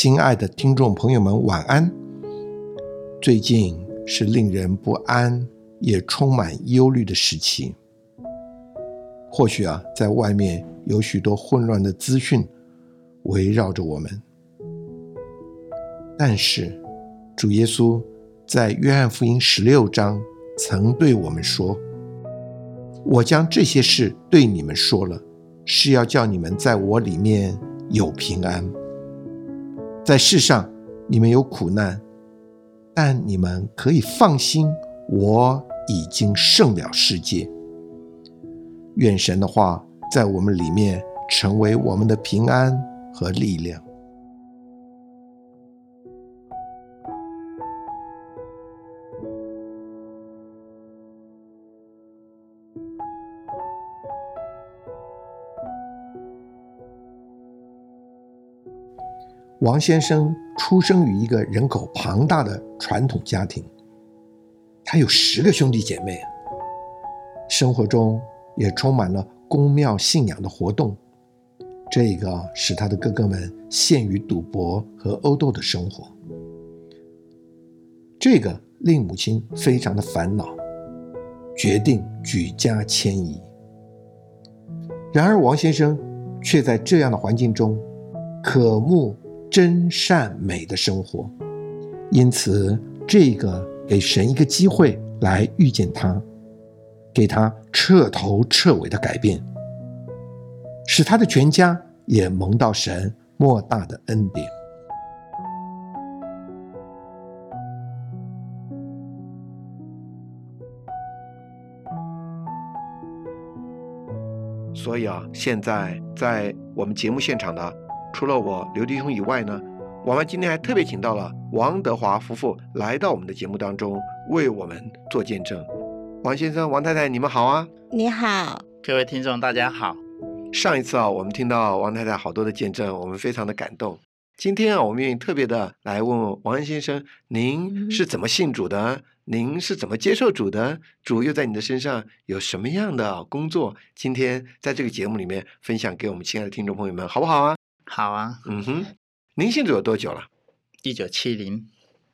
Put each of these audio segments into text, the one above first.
亲爱的听众朋友们，晚安。最近是令人不安也充满忧虑的时期。或许啊，在外面有许多混乱的资讯围绕着我们，但是主耶稣在约翰福音十六章曾对我们说：“我将这些事对你们说了，是要叫你们在我里面有平安。”在世上，你们有苦难，但你们可以放心，我已经胜了世界。愿神的话在我们里面成为我们的平安和力量。王先生出生于一个人口庞大的传统家庭，他有十个兄弟姐妹，生活中也充满了宫庙信仰的活动，这个使他的哥哥们陷于赌博和殴斗的生活，这个令母亲非常的烦恼，决定举家迁移。然而王先生却在这样的环境中渴慕。真善美的生活，因此这个给神一个机会来遇见他，给他彻头彻尾的改变，使他的全家也蒙到神莫大的恩典。所以啊，现在在我们节目现场的。除了我刘弟兄以外呢，我们今天还特别请到了王德华夫妇来到我们的节目当中，为我们做见证。王先生、王太太，你们好啊！你好，各位听众，大家好。上一次啊，我们听到王太太好多的见证，我们非常的感动。今天啊，我们愿意特别的来问问王先生，您是怎么信主的？您是怎么接受主的？主又在你的身上有什么样的工作？今天在这个节目里面分享给我们亲爱的听众朋友们，好不好啊？好啊，嗯哼，您信主有多久了？一九七零，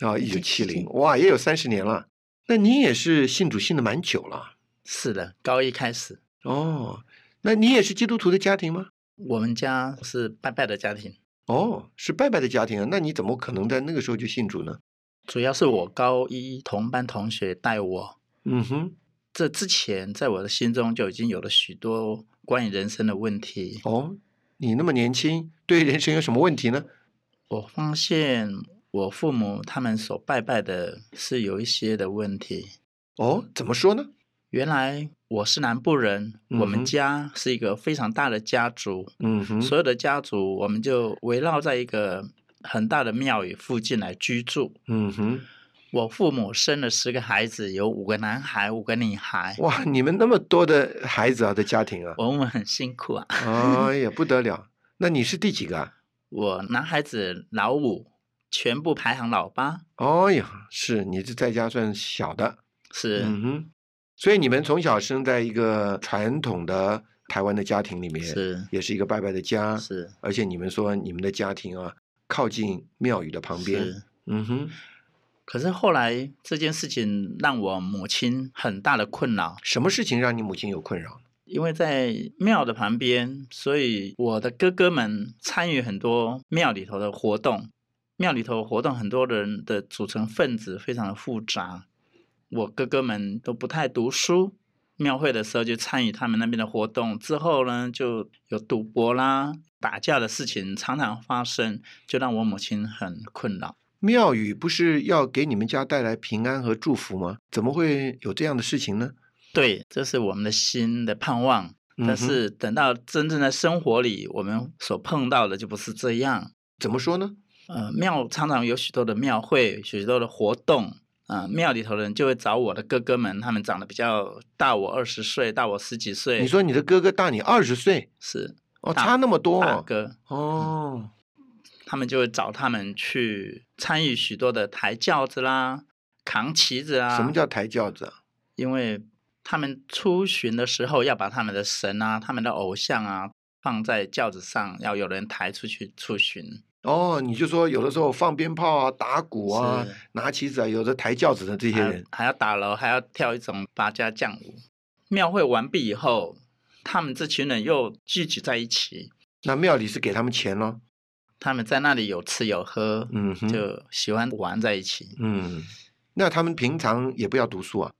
哦，一九七零，哇，也有三十年了。那您也是信主信的蛮久了。是的，高一开始。哦，那你也是基督徒的家庭吗？我们家是拜拜的家庭。哦，是拜拜的家庭啊，那你怎么可能在那个时候就信主呢？主要是我高一同班同学带我。嗯哼，这之前在我的心中就已经有了许多关于人生的问题。哦。你那么年轻，对人生有什么问题呢？我发现我父母他们所拜拜的是有一些的问题。哦，怎么说呢？原来我是南部人，我们家是一个非常大的家族。嗯哼，所有的家族我们就围绕在一个很大的庙宇附近来居住。嗯哼。我父母生了十个孩子，有五个男孩，五个女孩。哇，你们那么多的孩子啊，的家庭啊，我们很辛苦啊。哎呀，不得了！那你是第几个？我男孩子老五，全部排行老八。哦呀，是你这在家算小的。是，嗯哼。所以你们从小生在一个传统的台湾的家庭里面，是，也是一个拜拜的家。是，而且你们说你们的家庭啊，靠近庙宇的旁边。嗯哼。可是后来这件事情让我母亲很大的困扰。什么事情让你母亲有困扰？因为在庙的旁边，所以我的哥哥们参与很多庙里头的活动。庙里头活动很多人的组成分子非常的复杂。我哥哥们都不太读书，庙会的时候就参与他们那边的活动。之后呢，就有赌博啦、打架的事情常常发生，就让我母亲很困扰。庙宇不是要给你们家带来平安和祝福吗？怎么会有这样的事情呢？对，这是我们的心的盼望。但是等到真正的生活里，我们所碰到的就不是这样。怎么说呢？呃，庙常常有许多的庙会，许多的活动。啊，庙里头的人就会找我的哥哥们，他们长得比较大我二十岁，大我十几岁。你说你的哥哥大你二十岁？是哦，差那么多。大哥哦。他们就会找他们去参与许多的抬轿子啦、扛旗子啊。什么叫抬轿子？因为他们出巡的时候要把他们的神啊、他们的偶像啊放在轿子上，要有人抬出去出巡。哦，你就说有的时候放鞭炮啊、打鼓啊、拿旗子啊，有的抬轿子的这些人，还要打楼，还要跳一种八家将舞。庙会完毕以后，他们这群人又聚集在一起，那庙里是给他们钱咯。他们在那里有吃有喝，就喜欢玩在一起。嗯，那他们平常也不要读书啊。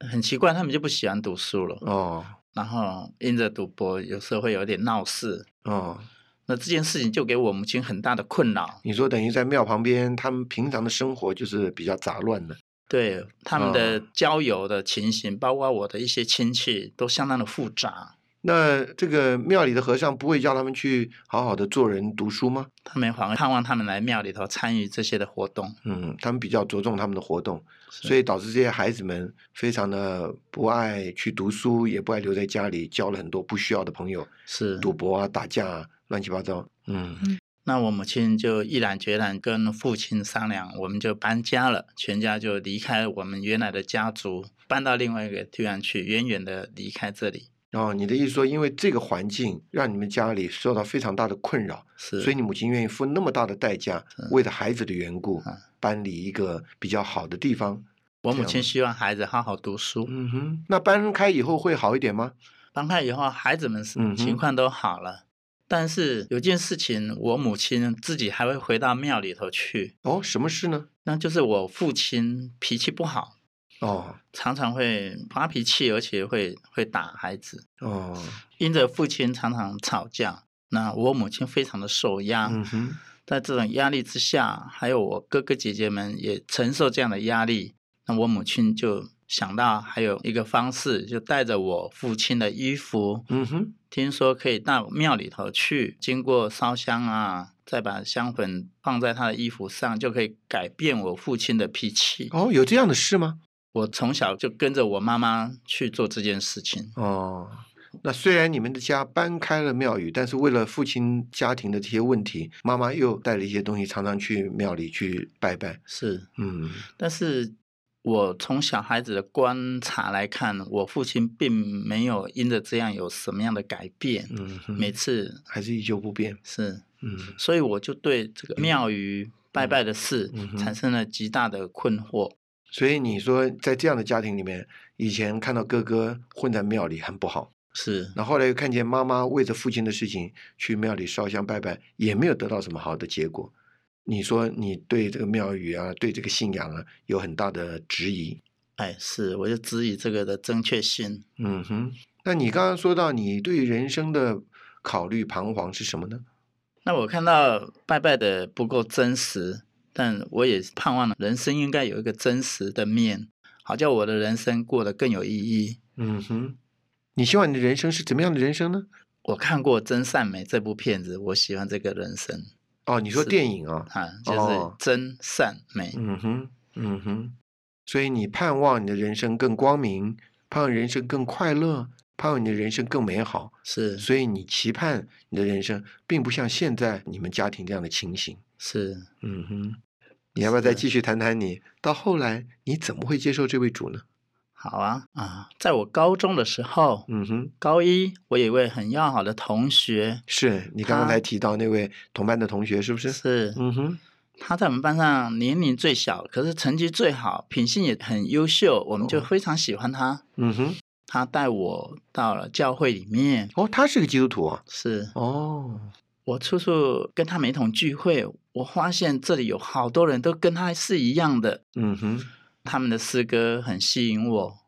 很奇怪，他们就不喜欢读书了，哦然后因着赌博，有时候会有点闹事。哦，那这件事情就给我母亲很大的困扰，你说等于在庙旁边，他们平常的生活就是比较杂乱的。对他们的哦交友的情形，包括我的一些亲戚，都相当的复杂。那这个庙里的和尚不会叫他们去好好的做人读书吗？他们反而盼望他们来庙里头参与这些的活动，嗯，他们比较着重他们的活动，所以导致这些孩子们非常的不爱去读书，也不爱留在家里，交了很多不需要的朋友，是赌博啊、打架啊，乱七八糟。嗯那我母亲就毅然决然跟父亲商量，我们就搬家了，全家就离开我们原来的家族，搬到另外一个地方去，远远的离开这里。哦，你的意思说，因为这个环境让你们家里受到非常大的困扰，是，所以你母亲愿意付那么大的代价，为了孩子的缘故嗯，搬离一个比较好的地方。我母亲希望孩子好好读书。嗯哼，那搬开以后会好一点吗？搬开以后，孩子们是嗯情况都好了，但是有件事情，我母亲自己还会回到庙里头去，哦，什么事呢？那就是我父亲脾气不好，哦常常会发脾气，而且会会打孩子。哦，因着父亲常常吵架，那我母亲非常的受压。嗯哼，在这种压力之下，还有我哥哥姐姐们也承受这样的压力，那我母亲就想到还有一个方式，就带着我父亲的衣服，嗯哼，听说可以到庙里头去，经过烧香啊，再把香粉放在他的衣服上，就可以改变我父亲的脾气。哦，有这样的事吗？我从小就跟着我妈妈去做这件事情。哦，那虽然你们的家搬开了庙宇，但是为了父亲家庭的这些问题，妈妈又带了一些东西，常常去庙里去拜拜。是，嗯但是我从小孩子的观察来看，我父亲并没有因着这样有什么样的改变。嗯哼，每次还是依旧不变。是，嗯所以我就对这个庙宇拜拜的事产生了极大的困惑。所以你说在这样的家庭里面，以前看到哥哥混在庙里很不好，是，那后后来又看见妈妈为着父亲的事情去庙里烧香拜拜，也没有得到什么好的结果。你说你对这个庙宇啊，对这个信仰啊，有很大的质疑。哎，是，我就质疑这个的正确性。嗯哼，那你刚刚说到你对人生的考虑彷徨是什么呢？那我看到拜拜的不够真实，但我也盼望人生应该有一个真实的面，好叫我的人生过得更有意义。嗯哼，你希望你的人生是怎么样的人生呢？我看过《真善美》这部片子，我喜欢这个人生。哦，你说电影啊、啊，就是哦真善美。嗯哼，嗯哼，所以你盼望你的人生更光明，盼望人生更快乐，盼望你的人生更美好，是。所以你期盼你的人生并不像现在你们家庭这样的情形。是，嗯哼，你要不要再继续谈谈你到后来你怎么会接受这位主呢？好啊啊！在我高中的时候，嗯哼，高一我有一位很要好的同学，是你刚刚才提到那位同班的同学是不是？是嗯哼，他在我们班上年龄最小，可是成绩最好，品性也很优秀，我们就哦非常喜欢他。嗯哼，他带我到了教会里面，哦，他是个基督徒啊。是哦，我处处跟他们一同聚会，我发现这里有好多人都跟他是一样的，嗯哼，他们的诗歌很吸引我。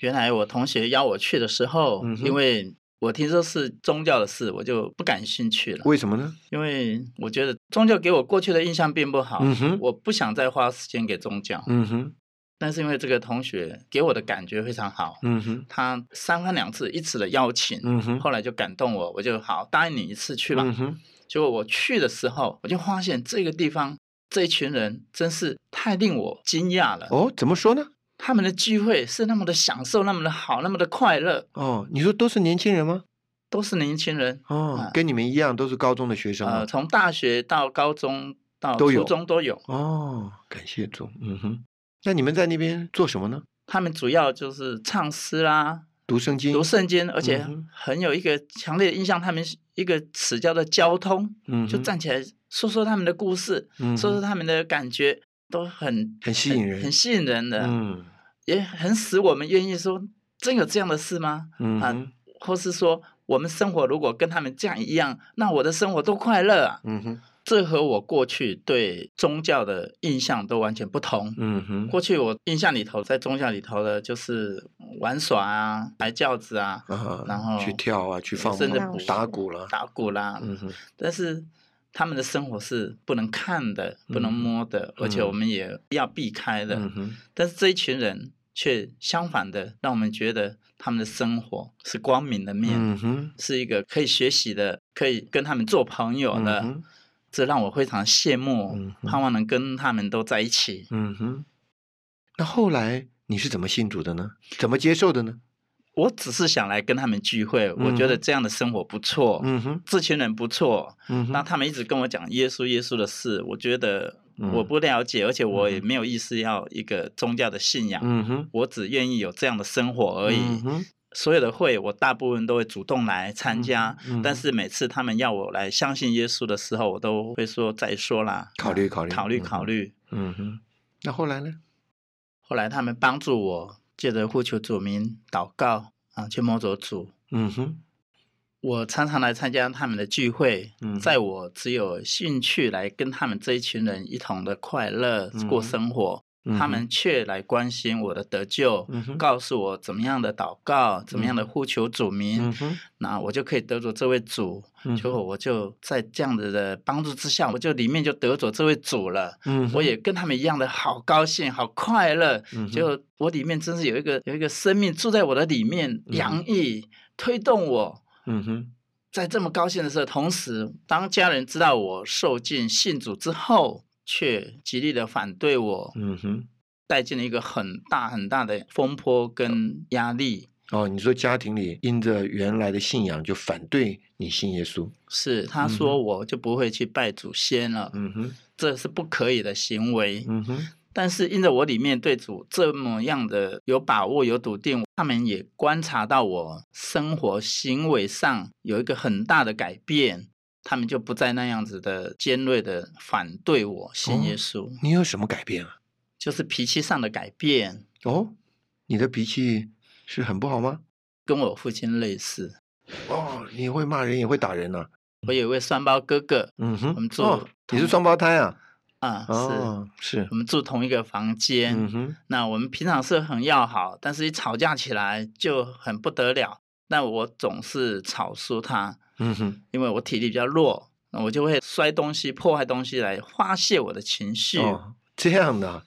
原来我同学邀我去的时候，嗯因为我听说是宗教的事，我就不感兴趣了。为什么呢？因为我觉得宗教给我过去的印象并不好，嗯哼我不想再花时间给宗教。嗯哼，但是因为这个同学给我的感觉非常好，嗯哼，他三番两次一次的邀请，嗯哼，后来就感动我，我就好答应你一次去吧。嗯哼，结果我去的时候，我就发现这个地方这一群人真是太令我惊讶了。哦，怎么说呢？他们的聚会是那么的享受，那么的好，那么的快乐，哦，你说都是年轻人吗？都是年轻人，哦啊，跟你们一样，都是高中的学生呃，从大学到高中到都有初中都有。哦，感谢主。嗯哼，那你们在那边做什么呢？他们主要就是唱诗啦，读圣经。读圣经，而且很有一个强烈的印象，他们一个词叫做交通，嗯，就站起来说说他们的故事，嗯说说他们的感觉，都很很吸引人很吸引人的，嗯也很使我们愿意说，真有这样的事吗？啊嗯哼，或是说，我们生活如果跟他们这样一样，那我的生活多快乐啊！嗯哼，这和我过去对宗教的印象都完全不同。嗯哼，过去我印象里头，在宗教里头的就是玩耍啊、抬轿子啊、啊，然后去跳啊，去放甚至打鼓了，打鼓啦，嗯哼，但是他们的生活是不能看的、不能嗯摸的，而且我们也要避开的。嗯哼，但是这一群人却相反的，让我们觉得他们的生活是光明的面，是一个可以学习的，可以跟他们做朋友的。这让我非常羡慕，嗯盼望能跟他们都在一起。嗯哼，那后来你是怎么信主的呢？怎么接受的呢？我只是想来跟他们聚会，我觉得这样的生活不错，嗯哼，这群人不错。嗯哼，那他们一直跟我讲耶稣耶稣的事，我觉得嗯我不了解，而且我也嗯没有意思要一个宗教的信仰，嗯哼，我只愿意有这样的生活而已。所有的会，我大部分都会主动来参加，嗯嗯但是每次他们要我来相信耶稣的时候，我都会说再说啦，考虑考虑考虑嗯考虑。嗯哼，那后来呢？后来他们帮助我，借着呼求主名祷告啊，去摸着主。嗯哼，我常常来参加他们的聚会，嗯在我只有兴趣来跟他们这一群人一同的快乐嗯过生活，他们却来关心我的得救，嗯告诉我怎么样的祷告，怎么样的呼求主名，那我就可以得着这位主。嗯结果我就在这样子的帮助之下，我就里面就得着这位主了。嗯，我也跟他们一样的好高兴、好快乐。就我里面真是有一个有一个生命住在我的里面，嗯洋溢、推动我。嗯哼，在这么高兴的时候，同时当家人知道我受尽信主之后，却极力的反对我，嗯哼。带进了一个很大很大的风波跟压力。哦，你说家庭里因着原来的信仰就反对你信耶稣，是他说我就不会去拜祖先了，嗯哼，这是不可以的行为。嗯哼，但是因着我里面对主这么样的有把握、有笃定，他们也观察到我生活行为上有一个很大的改变，他们就不再那样子的尖锐的反对我信耶稣，你有什么改变啊？就是脾气上的改变，哦，你的脾气是很不好吗？跟我父亲类似。哦，你会骂人也会打人呐、我有一位双胞哥哥嗯哼，我们住哦，你是双胞胎啊？啊，是哦，是我，们住同一个房间。嗯哼，那我们平常是很要好，但是一吵架起来就很不得了。那我总是吵输他，嗯哼，因为我体力比较弱，那我就会摔东西、破坏东西来发泄我的情绪。哦，这样的啊，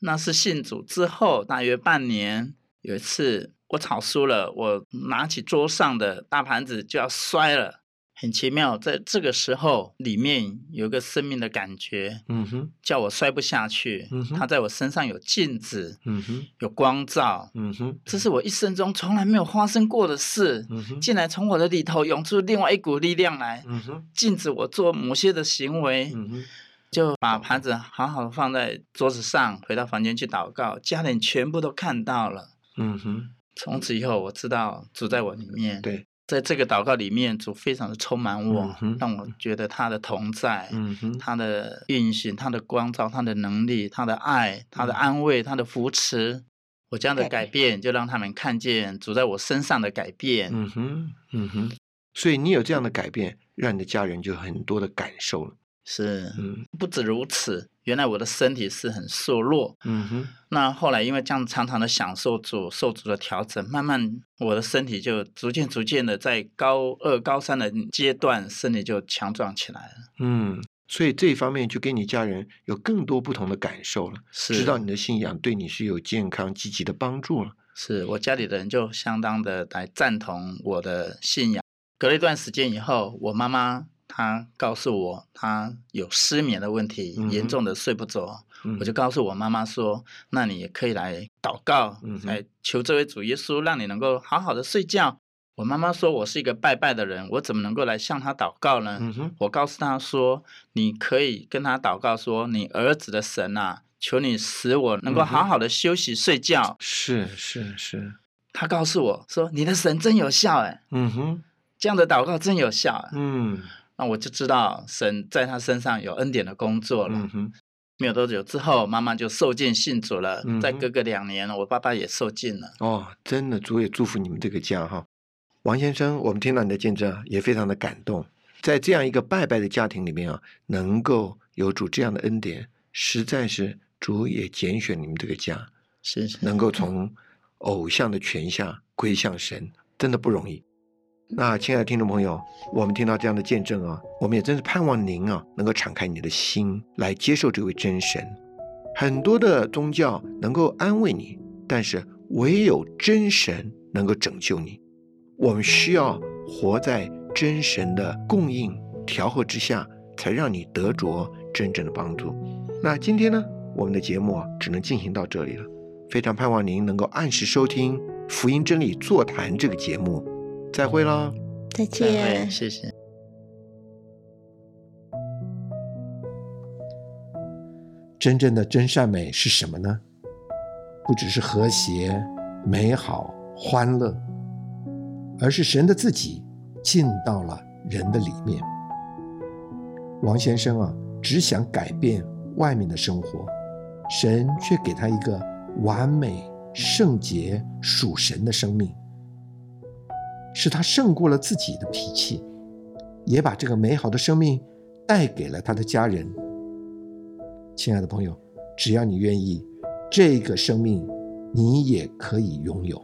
那是信主之后大约半年，有一次我吵输了，我拿起桌上的大盘子就要摔了。很奇妙，在这个时候里面有一个生命的感觉，嗯哼，叫我摔不下去。嗯哼它在我身上有镜子，嗯哼，有光照，嗯哼，这是我一生中从来没有发生过的事。嗯哼，竟然从我的里头涌出另外一股力量来，嗯哼，禁止我做某些的行为。嗯哼，就把盘子好好放在桌子上，回到房间去祷告，家人全部都看到了。嗯哼，从此以后，我知道主在我里面。对，在这个祷告里面，主非常的充满我，嗯让我觉得他的同在，嗯哼，他的运行、他的光照、他的能力、他的爱、他的安慰、他的扶持。我这样的改变，就让他们看见主在我身上的改变。嗯哼，嗯哼，所以你有这样的改变，让你的家人就有很多的感受了。是，嗯不止如此，原来我的身体是很瘦弱。嗯哼，那后来因为这样常常的享受主受主的调整，慢慢我的身体就逐渐逐渐的在高二、高三的阶段，身体就强壮起来了。嗯，所以这一方面就跟你家人有更多不同的感受了，是知道你的信仰对你是有健康积极的帮助了。是我家里的人就相当的来赞同我的信仰。隔了一段时间以后，我妈妈她告诉我，他有失眠的问题，嗯严重的睡不着。嗯我就告诉我妈妈说：“那你也可以来祷告，嗯来求这位主耶稣，让你能够好好的睡觉。”我妈妈说：“我是一个拜拜的人，我怎么能够来向他祷告呢？”嗯，我告诉他说：“你可以跟他祷告说，你儿子的神啊，求你使我能够好好的休息睡觉。是是是，他告诉我说：“你的神真有效，哎，嗯哼，这样的祷告真有效。”啊，嗯那我就知道神在他身上有恩典的工作了。嗯哼，没有多久之后，妈妈就受尽信主了。嗯哼再隔个两年，我爸爸也受尽了。哦，真的，主也祝福你们这个家哈。王先生，我们听到你的见证啊，也非常的感动。在这样一个拜拜的家庭里面啊，能够有主这样的恩典，实在是主也拣选你们这个家，谢谢。能够从偶像的权下归向神，真的不容易。那亲爱的听众朋友，我们听到这样的见证啊，我们也真是盼望您啊，能够敞开你的心来接受这位真神。很多的宗教能够安慰你，但是唯有真神能够拯救你。我们需要活在真神的供应调和之下，才让你得着真正的帮助。那今天呢，我们的节目，只能进行到这里了。非常盼望您能够按时收听《福音真理座谈》这个节目。再会啦！再见。谢谢。真正的真善美是什么呢？不只是和谐、美好、欢乐，而是神的自己进到了人的里面。王先生啊，只想改变外面的生活，神却给他一个完美、圣洁、属神的生命，是他胜过了自己的脾气，也把这个美好的生命带给了他的家人。亲爱的朋友，只要你愿意，这个生命你也可以拥有。